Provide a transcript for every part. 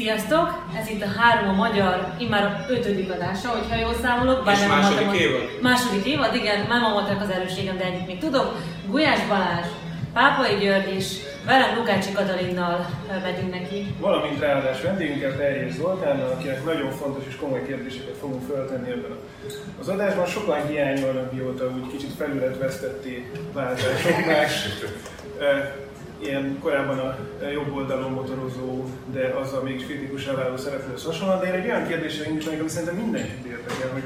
Sziasztok! Ez itt a három a magyar, immár a ötödik adása, hogyha jól számolok. És nem második a évad? Második évad, igen, nem a matek az erősségem, de egyik még tudok. Gulyás Balázs, Pápai György és velem Lukácsi Katalinnal megyünk neki. Valamint ráadás vendégünket Terjés Zoltánnal, akinek nagyon fontos és komoly kérdéseket fogunk föltenni ebben az adásban. Sokan hiányolnak, mióta úgy kicsit felület vesztetté váltások más. Ilyen korábban a jobb oldalon motorozó, de azzal mégis kritikusan váló szereplőhöz hasonlóan, de én egy olyan kérdésre indítanék, ami szerintem mindenkit érdekel, hogy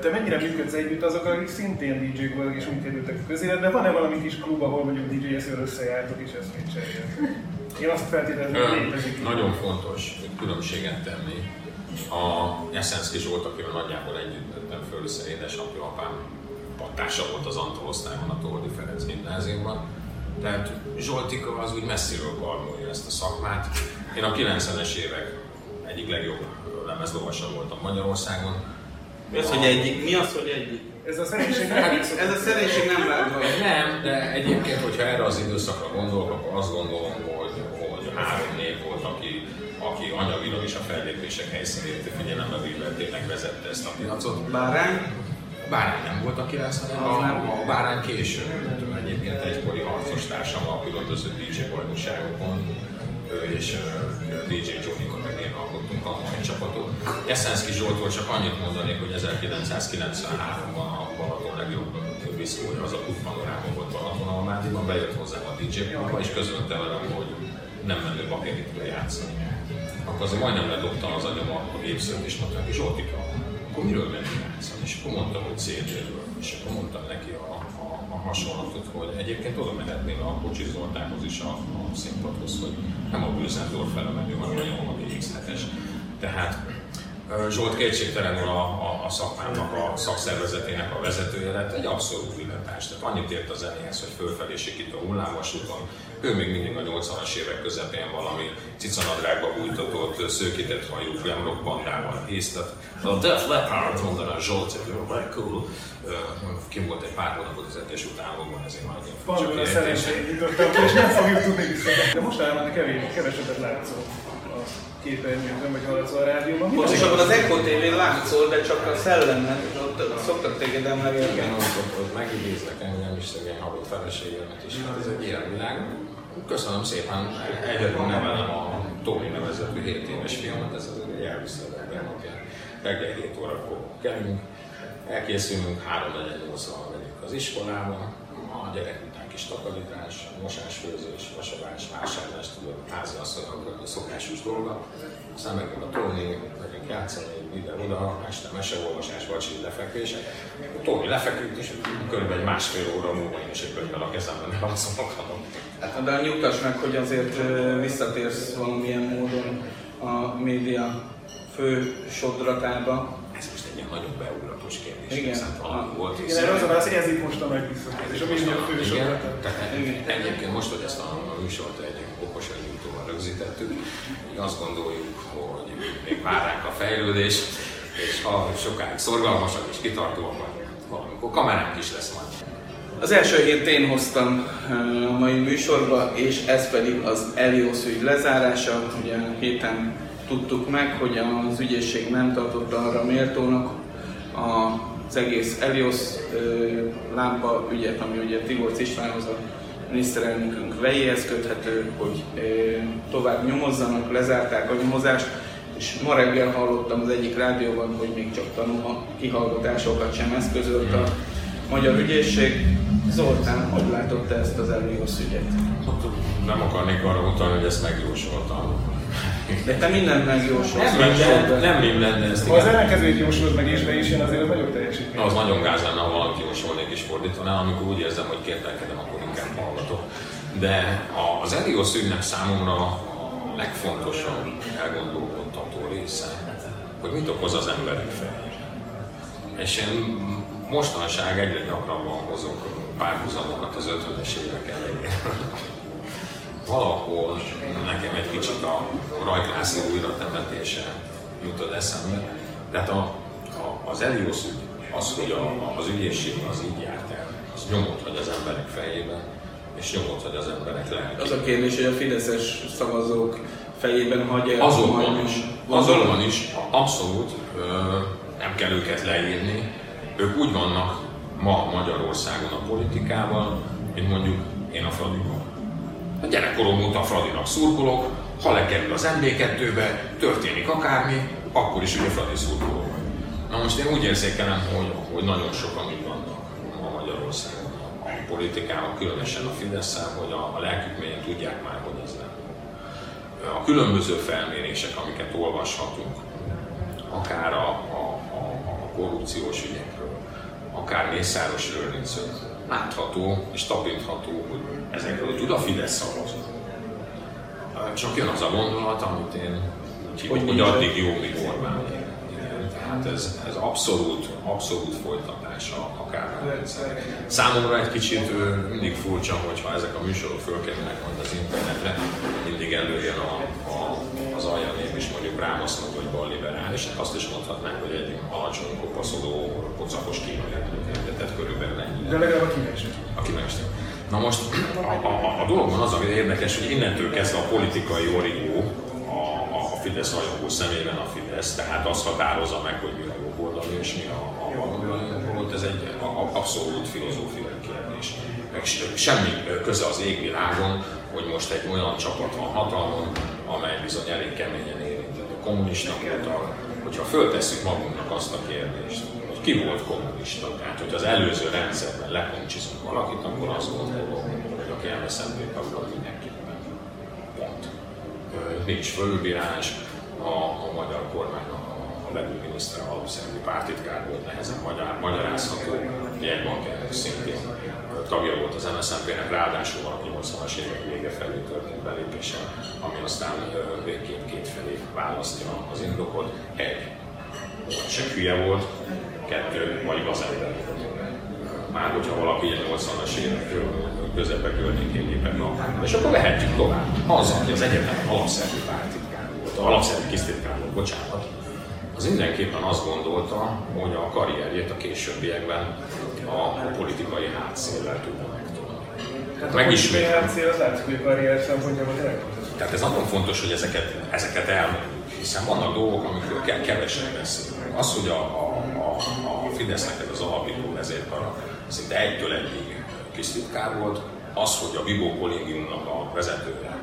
Te mennyire működsz együtt azokkal, akik szintén DJ-k voltak és úgy kerültek a közéletbe? Van-e valami kis klub, ahol mondjuk DJ ezzel összejártok és ezt még cseréltek? Én azt feltételezem, hogy létezik. Nagyon fontos hogy különbséget tenni. A Jeszenszki Zsolt, akivel nagyjából együtt nőttem föl, hiszen édesapja, apám pattársa volt az Antol osztályon a Toldi Ferenc gimnáziumban. Tehát Zsoltika az úgy messziről karmolja ezt a szakmát. Én a 90-es évek egyik legjobb lemezlovasa voltam Magyarországon. Mi az, hogy egyik? Mi az, hogy egyik? Ez a szerénység Hát, nem Ez a szerénység nem lehet vagy. Nem, de egyébként, hogyha erre az időszakra gondolok, akkor azt gondolom, hogy, hogy három név volt, aki, aki anyagilag is a fellépések helyszínét figyelembe véve tényleg vezette ezt a piacot. Bárány? Bárány nem volt a 90 a, a Bárány később. Egyébként egykori harcos társam a különböző DJ bajnokságokon ő és DJ Johnny-kon meg én alkottunk a mai csapatot. Jeszenszki Zsoltról csak annyit mondanék, hogy 1993-ban a Balaton legjobb viszkója, az a Kut Panoráma volt Balatonalmádiban, bejött hozzám a DJ pultba, és közölte velem, hogy nem menő kell játszani. Akkor azért majdnem ledobtam az agyam a gépszőt, és mondtam, hogy Zsoltika, akkor miről menni játszani? És akkor mondtam, hogy CD-ről. És akkor mondtam neki a, a, a hasonlatot, hogy egyébként oda mehetnél a Kocsi Zoltánhoz is a, a színpadhoz, hogy nem a Bőzendorf felemelő, hanem a a X7-es. Tehát Zsolt kétségtelenül a, a, a szakmának, a szakszervezetének a vezetője lett, egy abszolút villatás. Tehát annyit ért a zenéhez, hogy fölfelé sikít a hullámvasúton. Ő még mindig a 80-as évek közepén valami cicanadrágba bújtatott, szőkített hajú glamrock bandával hisztet. A Def Leppard mondaná Zsolt, hogy very cool. Kim volt egy pár hónapot az Egyesült Államokban, ezért már ilyen furcsa és nem fogjuk tudni visszatérni. De mostanában kevés, kevesebbet látszol a képernyőkön, vagy hallatszol a rádióban. Most az, Echo TV-n látszol, de csak a szellemet, ott szoktak téged Igen, emlegetni. azt mondta, hogy megidézlek engem is, szegény halott feleségemet is. Hát ez egy ilyen világ. Köszönöm szépen, egyedül nevelem a Tony nevezetű 7 éves filmet, ez az egy elviszed napján. Reggel 7 órakor kelünk, elkészülünk, 3 8 megyünk az iskolába, a gyerek után kis takarítás, mosás, főzés, vasavás, vásárlás, tudod, házi asszonyok, a szokásos dolga. Aztán megyünk a Tony, megyünk játszani, ide-oda, este meseolvasás, vagy lefekvés. Tony lefeküdt, és körülbelül egy másfél óra múlva én is egy könyvvel a kezemben nem alszom magam. Hát, de nyugtass meg, hogy azért visszatérsz valamilyen módon a média fő sodratába. Egy ilyen nagyon beugratos kérdés, Igen. hiszen valami volt. Igen, erre az a válasz, hogy ez itt most a nagy visszatérés. A fő tehát egyébként most, hogy ezt a, a műsort egy okosan YouTube-on rögzítettük, így azt gondoljuk, hogy még vár ránk a fejlődés, és ha sokáig szorgalmasak és kitartóak vagyunk, valamikor kameránk is lesz majd. Az első hírt én hoztam a mai műsorba, és ez pedig az Elios ügy lezárása. Ugye a héten tudtuk meg, hogy az ügyészség nem tartotta arra méltónak az egész Elios lámpa ügyet, ami ugye Tibor Istvánhoz a miniszterelnökünk vejéhez köthető, hogy tovább nyomozzanak, lezárták a nyomozást, és ma reggel hallottam az egyik rádióban, hogy még csak tanulma kihallgatásokat sem eszközölt a magyar ügyészség. Zoltán, hogy látod te ezt az Elios ügyet? Nem akarnék arra utalni, hogy ezt megjósoltam. De te mindent megjósolsz. Nem minden, nem minden, de ezt Ha az ellenkezőt jósolod meg és be is jön, azért az nagyobb teljesítmény. Az nagyon gáz lenne, ha valaki jósolnék és fordítaná, amikor úgy érzem, hogy kértelkedem, akkor inkább hallgatok. De az Elios ügynek számomra a legfontosabb elgondolkodtató része, hogy mit okoz az emberek fejében. És én mostanság egyre gyakrabban hozok párhuzamokat az 50-es évek elején. Valahol nekem egy kicsit a Rajk László újra temetése jutott eszembe. Tehát a, a, az Elios ügy, az, hogy a, az ügyészség az így járt el, az nyomot hagy az emberek fejében, és nyomot hagy az emberek lelkében. Az a kérdés, hogy a fideszes szavazók fejében hagyja azonban is, azonban is abszolút nem kell őket leírni. Ők úgy vannak ma Magyarországon a politikával, mint mondjuk én a Fradiban. A gyerekkorom óta Fradinak szurkolok, ha lekerül az MB2-be, történik akármi, akkor is ugye Fradi szurkoló vagy. Na most én úgy érzékelem, hogy, hogy nagyon sokan így vannak ma Magyarországon a politikában, különösen a fidesz hogy a, a lelkük mélyen tudják már, hogy ez nem. A különböző felmérések, amiket olvashatunk, akár a, a, a, a korrupciós ügyekről, akár Mészáros Lőrincről, látható és tapintható, hogy ezekről tud a Fidesz szavazni. Csak jön az a gondolat, amit én hogy, hogy addig jó, míg Orbán Tehát ez, ez abszolút, abszolút folytatása akár Számomra egy kicsit mindig furcsa, hogyha ezek a műsorok fölkerülnek majd az internetre, mindig előjön a, a, az aljanév is mondjuk rám azt mondja, hogy bal liberális, hát azt is mondhatnánk, hogy egy alacsony kopaszodó, pocakos kínai tehát körülbelül ennyi. De legalább a kínai A kínai Na most a, a, a dologban az, ami érdekes, hogy innentől kezdve a politikai origó a, a Fidesz rajongó szemében a Fidesz, tehát az határozza meg, hogy mi a jobb oldali és mi a, a volt, ez egy a, abszolút filozófiai kérdés. Semmi köze az égvilágon, hogy most egy olyan csapat van hatalmon, amely bizony elég keményen érintett a kommunista voltak, hogyha föltesszük magunknak azt a kérdést, ki volt kommunista. Tehát, hogy az előző rendszerben lekoncsizunk valakit, akkor azt gondolom, hogy aki MSZNP taggal mindenképpen pont. Nincs fölbírás, a, a magyar kormánynak a, a belügyminiszter a valószínűleg pártitkár volt, nehezen magyar, magyarázható, jegybank szintén tagja volt az MSZNP-nek, ráadásul a 80-as évek vége felé történt belépése, ami aztán végként két felé választja az indokot. Egy, se hülye volt, kettő, vagy igaz ember. Már hogyha valaki ilyen 80-as évek közepe környékén lépett be. És akkor lehetjük tovább. Az, aki az egyetem alapszerű pártitkár volt, alapszerű kisztitkár volt, bocsánat, az mindenképpen azt gondolta, hogy a karrierjét a későbbiekben a politikai hátszéllel tudja megtudni. Tehát Megismét. a hátszél az látszik, hogy a karrier szempontjából Tehát ez nagyon fontos, hogy ezeket, ezeket elmondjuk, hiszen vannak dolgok, amikről kevesen beszélünk. Az, hogy a, a a, Fidesznek ez az alapító vezérkara szinte egytől egyig titkár volt, az, hogy a Vibó kollégiumnak a vezetője,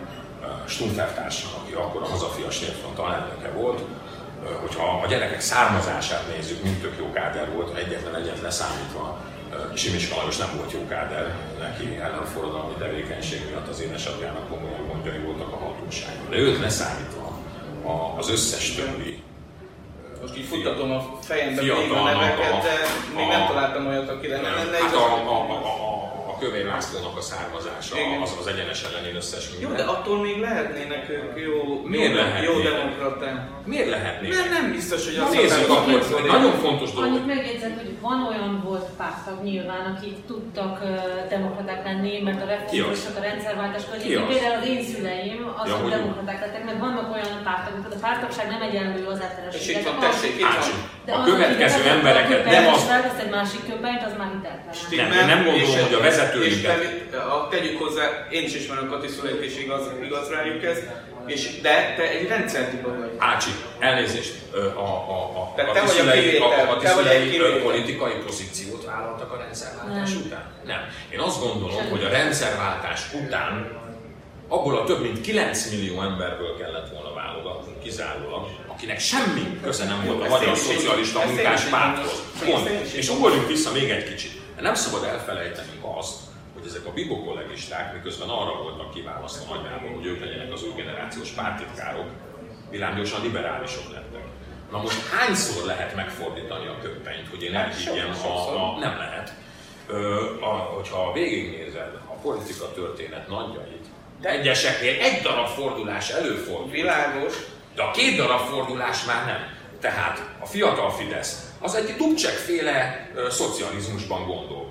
Stumfer társam, aki akkor a Hazafias Népfront alelnöke volt, hogyha a gyerekek származását nézzük, mint tök jó káder volt, egyetlen egyet leszámítva, Simiska Lajos nem volt jó káder, neki ellenforradalmi tevékenység miatt az édesapjának komolyan gondjai voltak a hatóságban. De őt leszámítva az összes többi most így futtatom a fejembe még a neveket, de még nem találtam olyat, akire nem lenne hát a, a, a, Kövér Lászlónak a származása, Igen. az az egyenes ellenén összes minden. Jó, de attól még lehetnének ők jó, Miért jó, jó demokraták. Miért lehetnének? Nem, nem biztos, hogy az Nézzük akkor, nagyon fontos dolog. Annyit megjegyzem, hogy van olyan volt pártag nyilván, akik tudtak uh, demokraták lenni, mert a reformosok a rendszerváltás környékén, például az én szüleim azok ja, demokraták lettek, mert vannak olyan pártagok, a pártagság nem egyenlő az általános. És itt van, tessék, itt van. A következő embereket nem az... egy másik köpenyt, az már itt Nem, nem gondolom, hogy a vezetőinket a, tegyük hozzá, én is ismerem Kati Szulét, és igaz, igaz rájuk ez, és, de te egy rendszertipa vagy. Ácsi, elnézést, a, a, a, te, a, te vagy a kivétel, a, a te vagy egy politikai pozíciót vállaltak a rendszerváltás nem. után? Nem. Én azt gondolom, Semmi. hogy a rendszerváltás után abból a több mint 9 millió emberből kellett volna válogatni kizárólag, akinek semmi köze nem volt a magyar szocialista munkás párthoz. És ugorjunk vissza még egy kicsit. Nem szabad hogy ezek a bibó kollégisták, miközben arra voltak kiválasztva nagyjából, hogy ők legyenek az új generációs pártitkárok, világosan liberálisok lettek. Na most hányszor lehet megfordítani a köppenyt, hogy én elhiggyem, ha, ha nem lehet. Ö, a, hogyha végignézed a politika történet nagyjait, de egyeseknél egy darab fordulás előfordul. Világos. De a két darab fordulás már nem. Tehát a fiatal Fidesz az egy Dubcsek féle szocializmusban gondolkodott.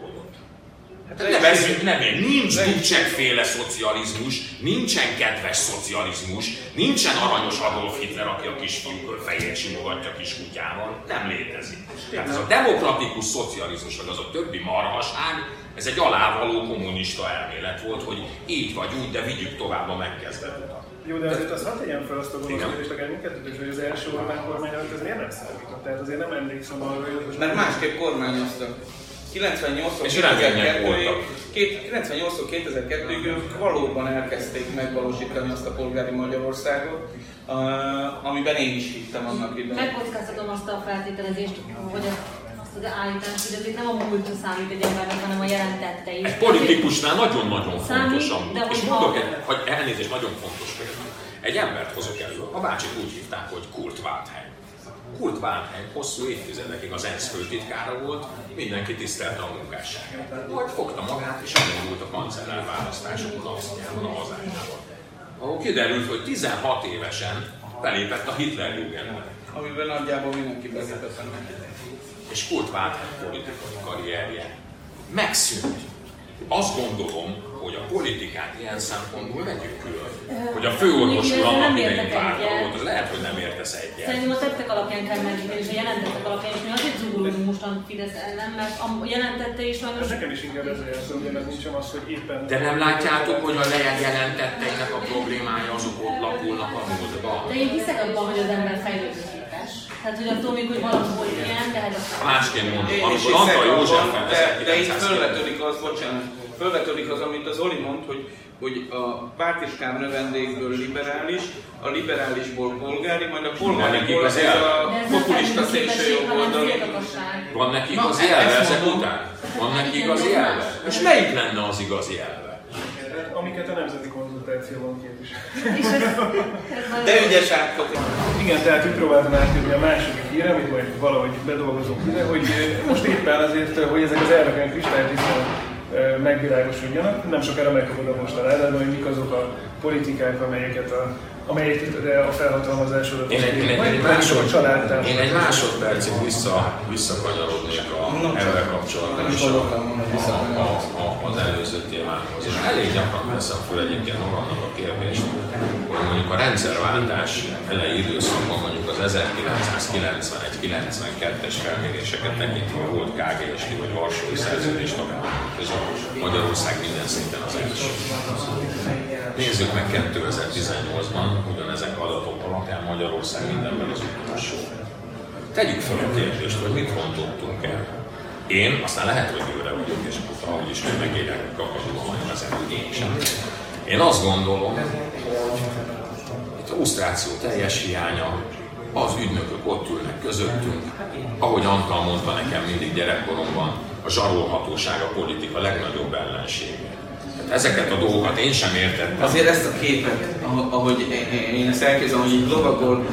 Hát nevezzük nevén, nincs Dubcsek-féle szocializmus, nincsen kedves szocializmus, nincsen aranyos Adolf Hitler, aki a kisfiúkör fejét simogatja kis kutyával, nem létezik. Tehát ez a demokratikus szocializmus, vagy az a többi marhaság, Ez egy alávaló kommunista elmélet volt, hogy így vagy úgy, de vigyük tovább a megkezdett jó, de azért azt hadd tegyem fel azt a gondolkodést, akár minket, hogy az első Orbán kormány alatt ez miért nem számított? Tehát azért nem emlékszem arra, hogy Mert másképp kormányoztak. 98 és 2002-ig 2002-ig ők valóban elkezdték megvalósítani azt a polgári Magyarországot, amiben én is hittem annak idején. Megkockáztatom azt a feltételezést, hogy azt az állítást, hogy azért nem a múltra számít egy embernek, hanem a jelentette is. Egy politikusnál nagyon-nagyon fontos a múlt. És mondok egy, hogy elnézést, nagyon fontos példa. Egy embert hozok elő, a bácsik úgy hívták, hogy Kurt Waldheim. Kurt Waldheim hosszú évtizedekig az ENSZ főtitkára volt, mindenki tisztelte a munkásságát. Majd fogta magát és elindult a kancellár választásokon Ausztriában, a hazájában. Ahol kiderült, hogy 16 évesen belépett a Hitler Jugendbe. Amiben nagyjából mindenki belépett És Kurt Waldheim politikai karrierje megszűnt. Azt gondolom, hogy a politikát ilyen szempontból vegyük külön. Hogy a főorvos úr annak idején volt, az lehet, hogy nem értesz egyet. Szerintem a tettek alapján kell megítélni, és a jelentettek alapján is. Mi azért zugulunk mostan Fidesz ellen, mert a jelentette is sajnos... Nekem is inkább ez a hogy ez nincs az, hogy éppen... De nem látjátok, hogy a lejeg jelentetteinek a problémája azok ott lapulnak a múltba? De én hiszek abban, hogy az ember fejlődő képes. Tehát, hogy attól még, hogy valahol ilyen, de hát. Másként mondom, amikor Antal József de, de itt fölvetődik az, bocsánat, fölvetődik az, amit az Oli mond, hogy, hogy a pártiskám növendékből liberális, a liberálisból polgári, majd a polgáriból ez a populista szélső oldali. Van neki igazi elve ezek után? Van neki igazi elve? És melyik lenne az igazi elve? amiket a nemzeti konzultációban képvisel. De ügyes átkötik. Igen, tehát úgy próbáltam átjönni a második híre, amit majd valahogy bedolgozunk ide, hogy most éppen azért, hogy ezek az elveken kristálytisztán megvilágosodjanak. Nem sokára megkapod a mostanában, hogy mik azok a politikák, amelyeket a amelyikre a felhatalmazásodat én egy, én egy, egy, másod, én egy másodpercig vissza, visszakanyarodnék a, ezzel kapcsolatban is a, a, a, az előző témához. És elég gyakran veszem föl egyébként magamnak a kérdést, hogy mondjuk a rendszerváltás elejé időszakban mondjuk az 1991-92-es felméréseket tekintve volt KGST vagy Varsói Szerződés tagállamok között Magyarország minden szinten az első. Nézzük meg 2018-ban, ugyanezek adatok alapján Magyarország mindenben az utolsó. Tegyük fel a kérdést, hogy mit rontottunk el. Én, aztán lehet, hogy őre vagyok, és ahogy is megérek, kakadulom majd hogy én sem. Én azt gondolom, hogy itt a teljes hiánya, az ügynökök ott ülnek közöttünk, ahogy Antal mondta nekem mindig gyerekkoromban, a zsarolhatóság a politika legnagyobb ellensége. Ezeket a dolgokat én sem értettem. Azért ezt a képet, ahogy én ezt elképzelem, hogy így lovagol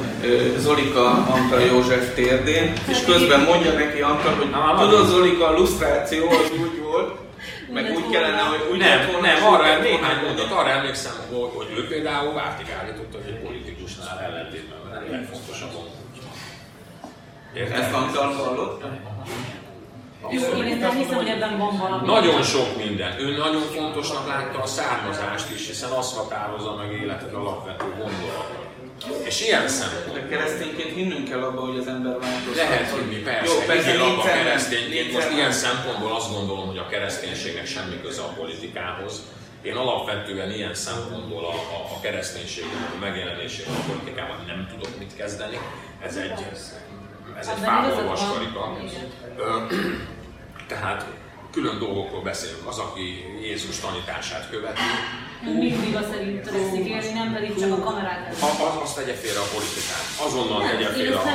Zolika Antal József térdén, és közben mondja neki Antal, hogy tudod Zolika, a lusztráció az úgy volt, meg úgy kellene, hogy úgy nem, volna, nem, arra néhány mondat, arra emlékszem, hogy, hogy ő például Vártig állította, hogy egy politikusnál ellentétben van, a legfontosabb Ezt Antal hallott? Nagyon sok minden. Ő nagyon fontosnak látta a származást is, hiszen az határozza meg életed alapvető gondolat. És ilyen szempontból. De keresztényként hinnünk kell abba, hogy az ember változik. Lehet hinni, persze. Jó, persze Higgél abba keresztényként. Most ilyen szempontból azt gondolom, hogy a kereszténységnek semmi köze a politikához. Én alapvetően ilyen szempontból a, a, a kereszténységnek a megjelenésével a politikában nem tudok mit kezdeni. Ez egy, ez egy fából vaskarika. Tehát külön dolgokról beszélünk. Az, aki Jézus tanítását követi. Mindig a szerint teszik élni, nem pedig csak a kamerát. Az, azt tegye félre a politikát. Azonnal nem, tegye félre a, a,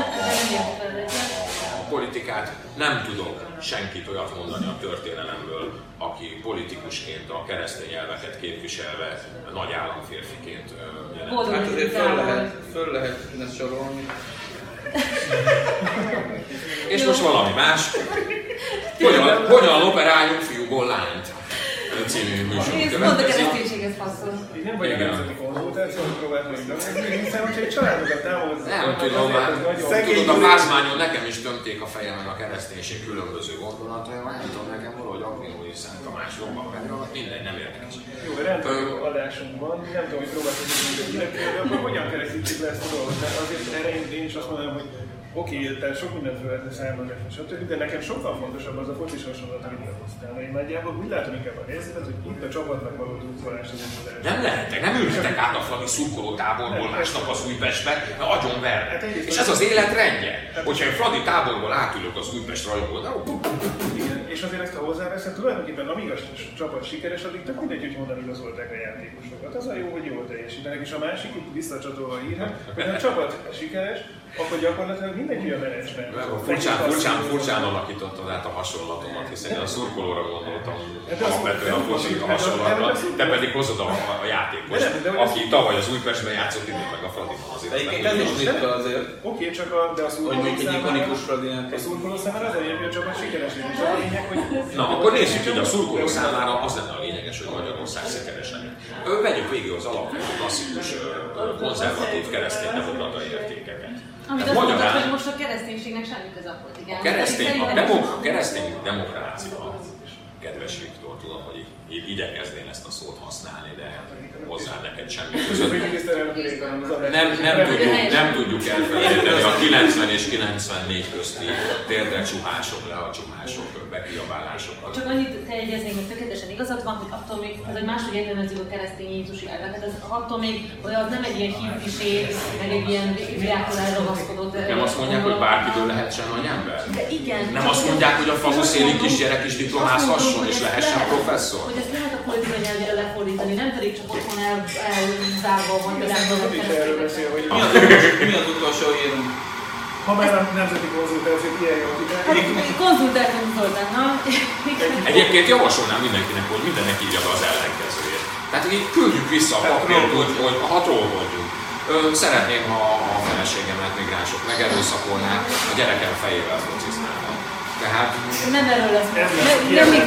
a politikát. Nem tudok senkit olyat mondani a történelemből, aki politikusként a keresztény elveket képviselve nagy államférfiként jelent. Hát azért föl lehet, föl lehet sorolni. És most valami más. Hogyan, hogyan operáljunk fiúból lányt? Című műsor Ez pont a kereszténységhez passzol. Így nem vagy a nemzeti konzultációt próbált meg hiszen hogyha egy családokat támogatsz, nem tudom, már tudod, a pázmányon nekem is tömték a fejemen a kereszténység különböző gondolatai, már nem tudom, nekem valahogy Agninói Szent Tamás jobban megragadt, mindegy, nem érdekes. Jó, rendkívül adásunkban, nem tudom, hogy próbáltuk, hogy hogyan keresztítjük le ezt a dolgot, mert azért erre én is azt mondom, hogy Oké, okay, tehát sok mindent lehetne számolgatni, stb. De nekem sokkal fontosabb az a focis hasonlat, amit behoztál. Én nagyjából úgy látom inkább a helyzetet, hogy itt a csapatnak való drukkolás az egy Nem lehetek, nem ülhetek át a táborból másnap az Újpestbe, mert agyon vernek. Hát és ez az élet rendje. Hát, Hogyha én Fradi táborból átülök az Újpest rajongóra, és azért ezt ha hozzáveszed, tulajdonképpen amíg a csapat sikeres, addig tök mindegy, hogy honnan igazolták a játékosokat. Az a jó, hogy jól teljesítenek, és a másik, visszacsatolva a hírhet, hogy a csapat sikeres, akkor gyakorlatilag mindenki a menedzsment. Furcsán, furcsán, furcsán alakítottad át a hasonlatomat, hiszen a szurkolóra gondoltam hát alapvetően a focika hát hasonlatra, te pedig hozod a, a játékos, aki tavaly az Újpestben játszott idén meg a Fradiban azért. Egyébként ez is ritka azért. Oké, csak a, de a szurkoló számára, a szurkoló számára az a a csapat sikeres, és a lényeg, hogy... Na, akkor nézzük, hogy a szurkoló számára az lenne a lényeges, hogy Magyarország sikeres legyen. Vegyük végig az alapvető klasszikus konzervatív keresztény demokrata értékeket. Amit azt mondtad, hogy most a kereszténységnek semmi köze a politikához. A keresztény, a, demo, a keresztény demokrácia, kedves Viktor, tudom, hogy így igyekeznél ezt a szót használni, de hozzá neked semmi között. Nem, nem, tudjuk, nem tudjuk elfelejteni a 90 és 94 közti térdre csuhások, le a csuhások, bekiabálásokat. Csak annyit te egyeznék, hogy tökéletesen igazad van, hogy attól még, ez egy máshogy értelmezzük a keresztény Jézusi elveket, ez attól még hogy az nem egy ilyen hívviség, meg egy ilyen bibliákhoz elragaszkodott. Nem azt mondják, hogy bárkiből lehessen nagy ember? De igen. Nem azt mondják, hogy a famuszéli kisgyerek is diplomázhasson és lehessen professzor? Hogy ezt lehet a politikai nyelvére lefordítani, nem pedig csak otthon el, elzárva van, nem is erről beszél, hogy mi az utolsó érünk? Ha már a nemzeti konzultáció ilyen jó hát, Konzultációt Zoltán, na? Egyébként javasolnám mindenkinek, hogy mindennek írja be az ellenkezőjét. Tehát így küldjük vissza a papírt, hogy, hogy ha trollkodjunk. Szeretném, ha a feleségemet migránsok megerőszakolnák, a gyerekem fejével fociznának. Tehát... Nem erről lesz. Ez nem, nem még.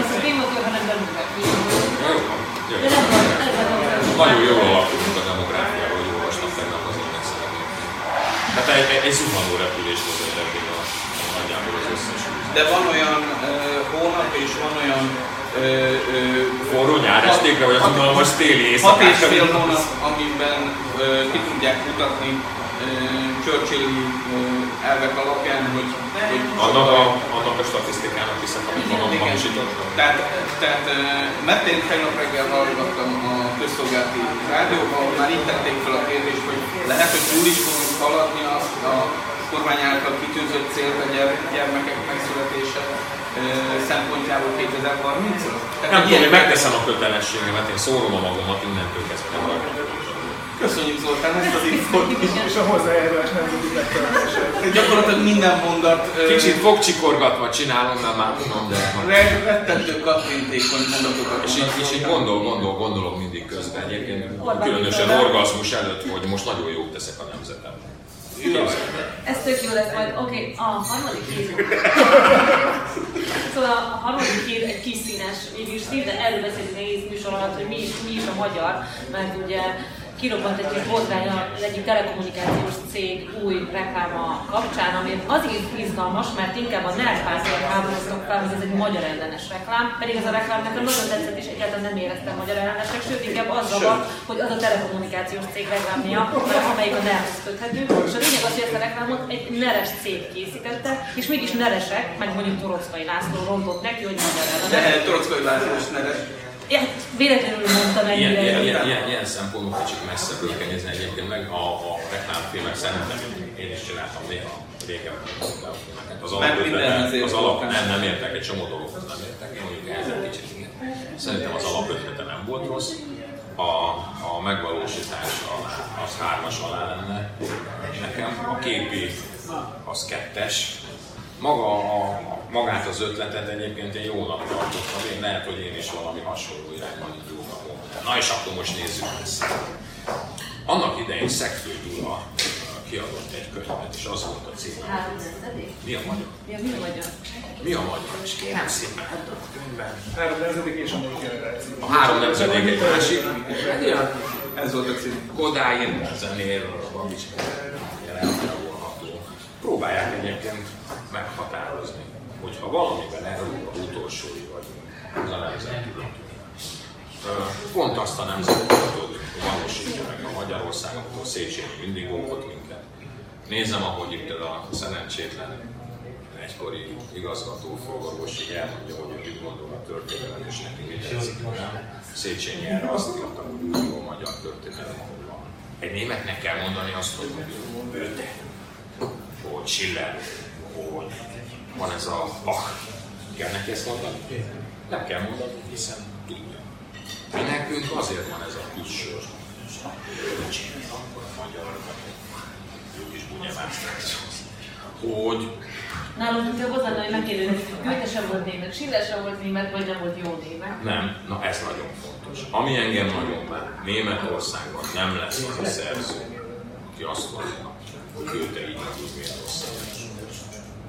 Ez a témakör, hanem belülnek. Nagyon jól alakulunk a demográfiával, hogy olvastam tegnap az szeretném. Tehát egy, egy, egy zuhanó repülés volt ez eddig a, a nagyjából az összes. De van olyan uh, hónap és van olyan forró nyárestékre, vagy az unalmas téli éjszakákra. Hat és fél hónap, amiben uh, ki tudják mutatni Churchilli elvek alapján, hogy... hogy annak, a, annak a statisztikának hiszem, amit magam hamisítottam. Tehát, tehát mert én tegnap reggel hallgattam a közszolgálati rádióban, már így tették fel a kérdést, hogy lehet, hogy túl is fogunk haladni a, a kormány által kitűzött célt a gyermekek megszületése szempontjából 2030-ra? Nem tudom, én megteszem a kötelességemet, én szólom a magamat innentől kezdve. Köszönjük Zoltán ezt az infót És a hozzájárulás nem tudjuk megtalálni. Gyakorlatilag minden mondat... Kicsit fogcsikorgatva csinálom, mert már tudom, de... Rettentő kattintékony mondatokat. És így, és így gondol, gondol, gondolok mindig közben. Egyébként különösen orgazmus előtt, hogy most nagyon jót teszek a nemzetemnek. Ez tök jó lesz majd. Oké, okay, a harmadik hír. szóval a harmadik hír egy kis színes mégis de erről beszélünk egész műsor alatt, hogy mi is, mi is a magyar, mert ugye kirobbant egy botrány az egyik telekommunikációs cég új rekláma kapcsán, ami azért izgalmas, mert inkább a nervpászolak háborúztak fel, hogy ez egy magyar ellenes reklám, pedig ez a reklám nekem nagyon tetszett, és egyáltalán nem éreztem magyar ellenesnek, sőt inkább az zavar, hogy az a telekommunikációs cég reklámja, amelyik a nervhez köthető, és a lényeg az, hogy ezt a reklámot egy neres cég készítette, és mégis neresek, meg mondjuk Torockai László rontott neki, hogy magyar ellenes. De Torockai László is neres. Ja, véletlenül mondtam ennyire. Ilyen, ilyen, ilyen, ilyen, ilyen szempontból kicsit messzebbről kell nézni egyébként meg. A, a reklámfilmek szerintem én is csináltam néha régebben az alapötlete, az alap, nem, nem értek, egy csomó dologhoz nem értek, én mondjuk ehhez egy kicsit igen. Szerintem az alapötlete nem volt rossz, a, a megvalósítás az hármas alá lenne nekem, a képi az kettes, maga a, magát az ötletet egyébként én jónak tartottam, én lehet, hogy én is valami hasonló irányban indultam volna. Na és akkor most nézzük ezt. Annak idején Szegfő Gyula kiadott egy könyvet, és az volt a cím. Mi a magyar? Mi a, mi a magyar? Mi a magyar? És kérem szépen, könyvben. Három nemzedék és a generáció. A három nemzedék egy másik. Ez volt a cím. Kodáin zenéről, valami próbálják egyébként hogyha valamiben Európa utolsói vagyunk, a nemzettudatunk. Pont azt a nemzettudatot valósítja meg a Magyarország, amitől Széchenyi mindig óvott minket, nézem, ahogy itt a szerencsétlen egykori igazgató főorvosig elmondja, hogy ő mit gondol a történelem, és neki mit tetszik. Széchenyi erre azt írta, hogy a magyar történelem, ahol van. Egy németnek kell mondani azt, hogy Goethe, hogy Schiller, hogy van ez a Bach. Kell neki ezt mondani? Nem kell mondani, hiszen tudja. De nekünk azért van ez a kis sor. Akkor a magyar, ők is hogy Nálunk inkább az lenne, hogy megkérdezik, hogy Goethe sem volt német, Schiller sem volt német, vagy nem volt jó német. Nem, na ez nagyon fontos. Ami engem nagyon már Németországban nem lesz az a szerző, aki azt mondja, hogy Goethe így nem tud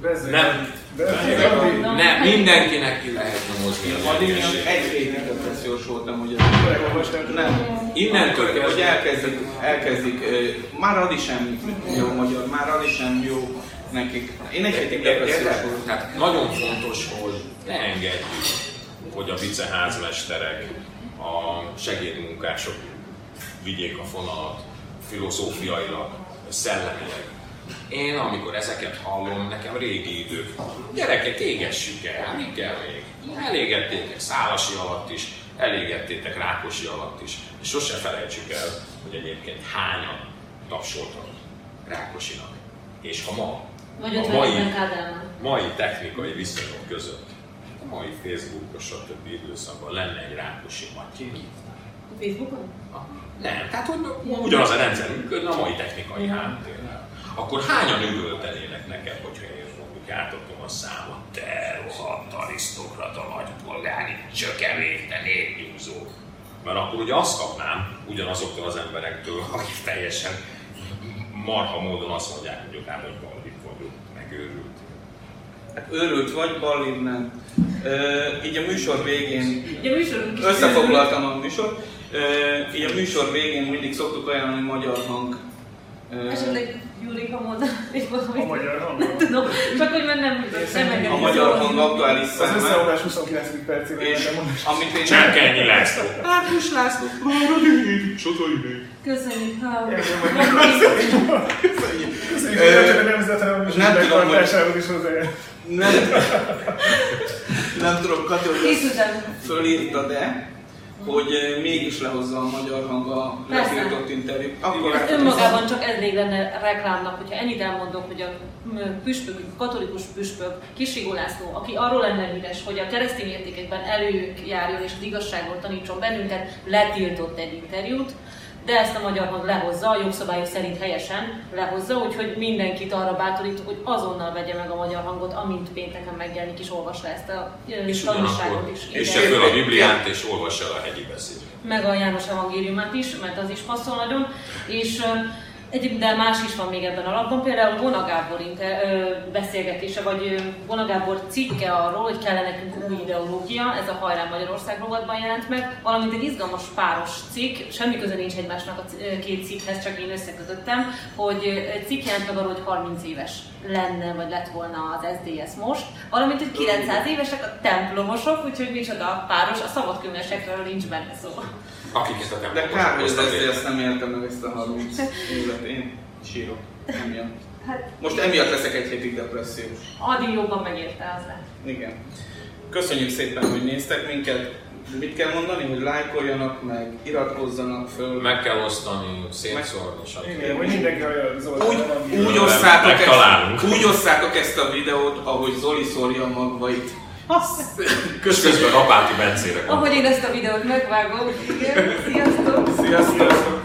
miért nem, nem, nem, mindenkinek ki lehet nyomozni a Addig egy-két depressziós voltam, hogy ez nem. Innentől kezdve, hogy elkezdik, elkezdik, már az sem jó magyar, már az sem jó nekik. Én egy hétig depressziós voltam. Tehát nagyon fontos, hogy ne engedjük, hogy a viceházmesterek, a segédmunkások vigyék a fonalat filozófiailag, szellemileg én, amikor ezeket hallom, nekem régi idők. Gyerekek, égessük el, mi kell még? Elégettétek Szálasi alatt is, elégettétek Rákosi alatt is. És sose felejtsük el, hogy egyébként hányan tapsoltak Rákosinak. És ha ma, Vagy a mai, mai technikai viszonyok között, a mai Facebookos, stb. időszakban lenne egy Rákosi Matyi. Facebookon? Nem, tehát hogy ugyanaz a rendszer működne a mai technikai háttérrel akkor hányan üvöltenének nekem, hogyha én mondjuk átadom a számot, te rohadt arisztokrata nagypolgári, csökevék, népnyúzó. Mert akkor ugye azt kapnám ugyanazoktól az emberektől, akik teljesen marha módon azt mondják, hogy akár hogy ballit vagyok, megőrült. Hát őrült vagy, ballit nem. E, így a műsor végén összefoglaltam a műsor. E, így a műsor végén mindig szoktuk ajánlani magyar hang. Esetleg Julika mondanék valamit. A magyar hang? Nem tudom, csak hogy már nem, nem. A magyar hang aktuális száma. Az összeolvás 29. percében és amit én... Cserkenyi László. Április László. Köszönjük. Köszönjük. Köszönjük. nemzetem és nem tudom, hogy... is hozzájön. Nem, nem tudom, Kati, hogy fölírta, de hogy eh, mégis lehozza a magyar hang a letiltott interjút. Akkor ez önmagában csak elég lenne reklámnak, hogyha ennyit elmondok, hogy a püspök, a katolikus püspök, Kisigó László, aki arról lenne híres, hogy a keresztény értékekben előjárjon és az igazságot tanítson bennünket, letiltott egy interjút, de ezt a magyar hang lehozza, a jogszabályok szerint helyesen lehozza, úgyhogy mindenkit arra bátorít, hogy azonnal vegye meg a magyar hangot, amint pénteken megjelenik, és olvassa ezt a és tanulságot is. És föl a Bibliát, és olvassa el a hegyi beszédet. Meg a János evangéliumát is, mert az is passzol nagyon. És Egyébként de más is van még ebben a lapban, például Bona Gábor beszélgetése, vagy Bona Gábor cikke arról, hogy kellene nekünk új ideológia, ez a Hajrán Magyarország rovatban jelent meg, valamint egy izgalmas páros cikk, semmi köze nincs egymásnak a két cikkhez, csak én összekötöttem, hogy egy cikk jelent meg arról, hogy 30 éves lenne, vagy lett volna az SDS most, valamint, hogy 900 évesek a templomosok, úgyhogy micsoda páros, a szabadkönyvesekről nincs benne szó. Akiket a De kár, hogy az ezt nem értem meg ezt a 30 évet. Én sírok. Emiatt. Hát, Most emiatt leszek egy hétig depressziós. Addig jobban megérte az le. Igen. Köszönjük szépen, hogy néztek minket. Mit kell mondani, hogy lájkoljanak, meg iratkozzanak föl. Meg kell osztani, szétszórni, stb. Igen, hogy mindenki úgy, úgy, osszátok ezt, úgy osszátok ezt a videót, ahogy Zoli szórja a magvait. Közben Apáti Bencére Ahogy én ezt a videót megvágom, igen, sziasztok! Sziasztok!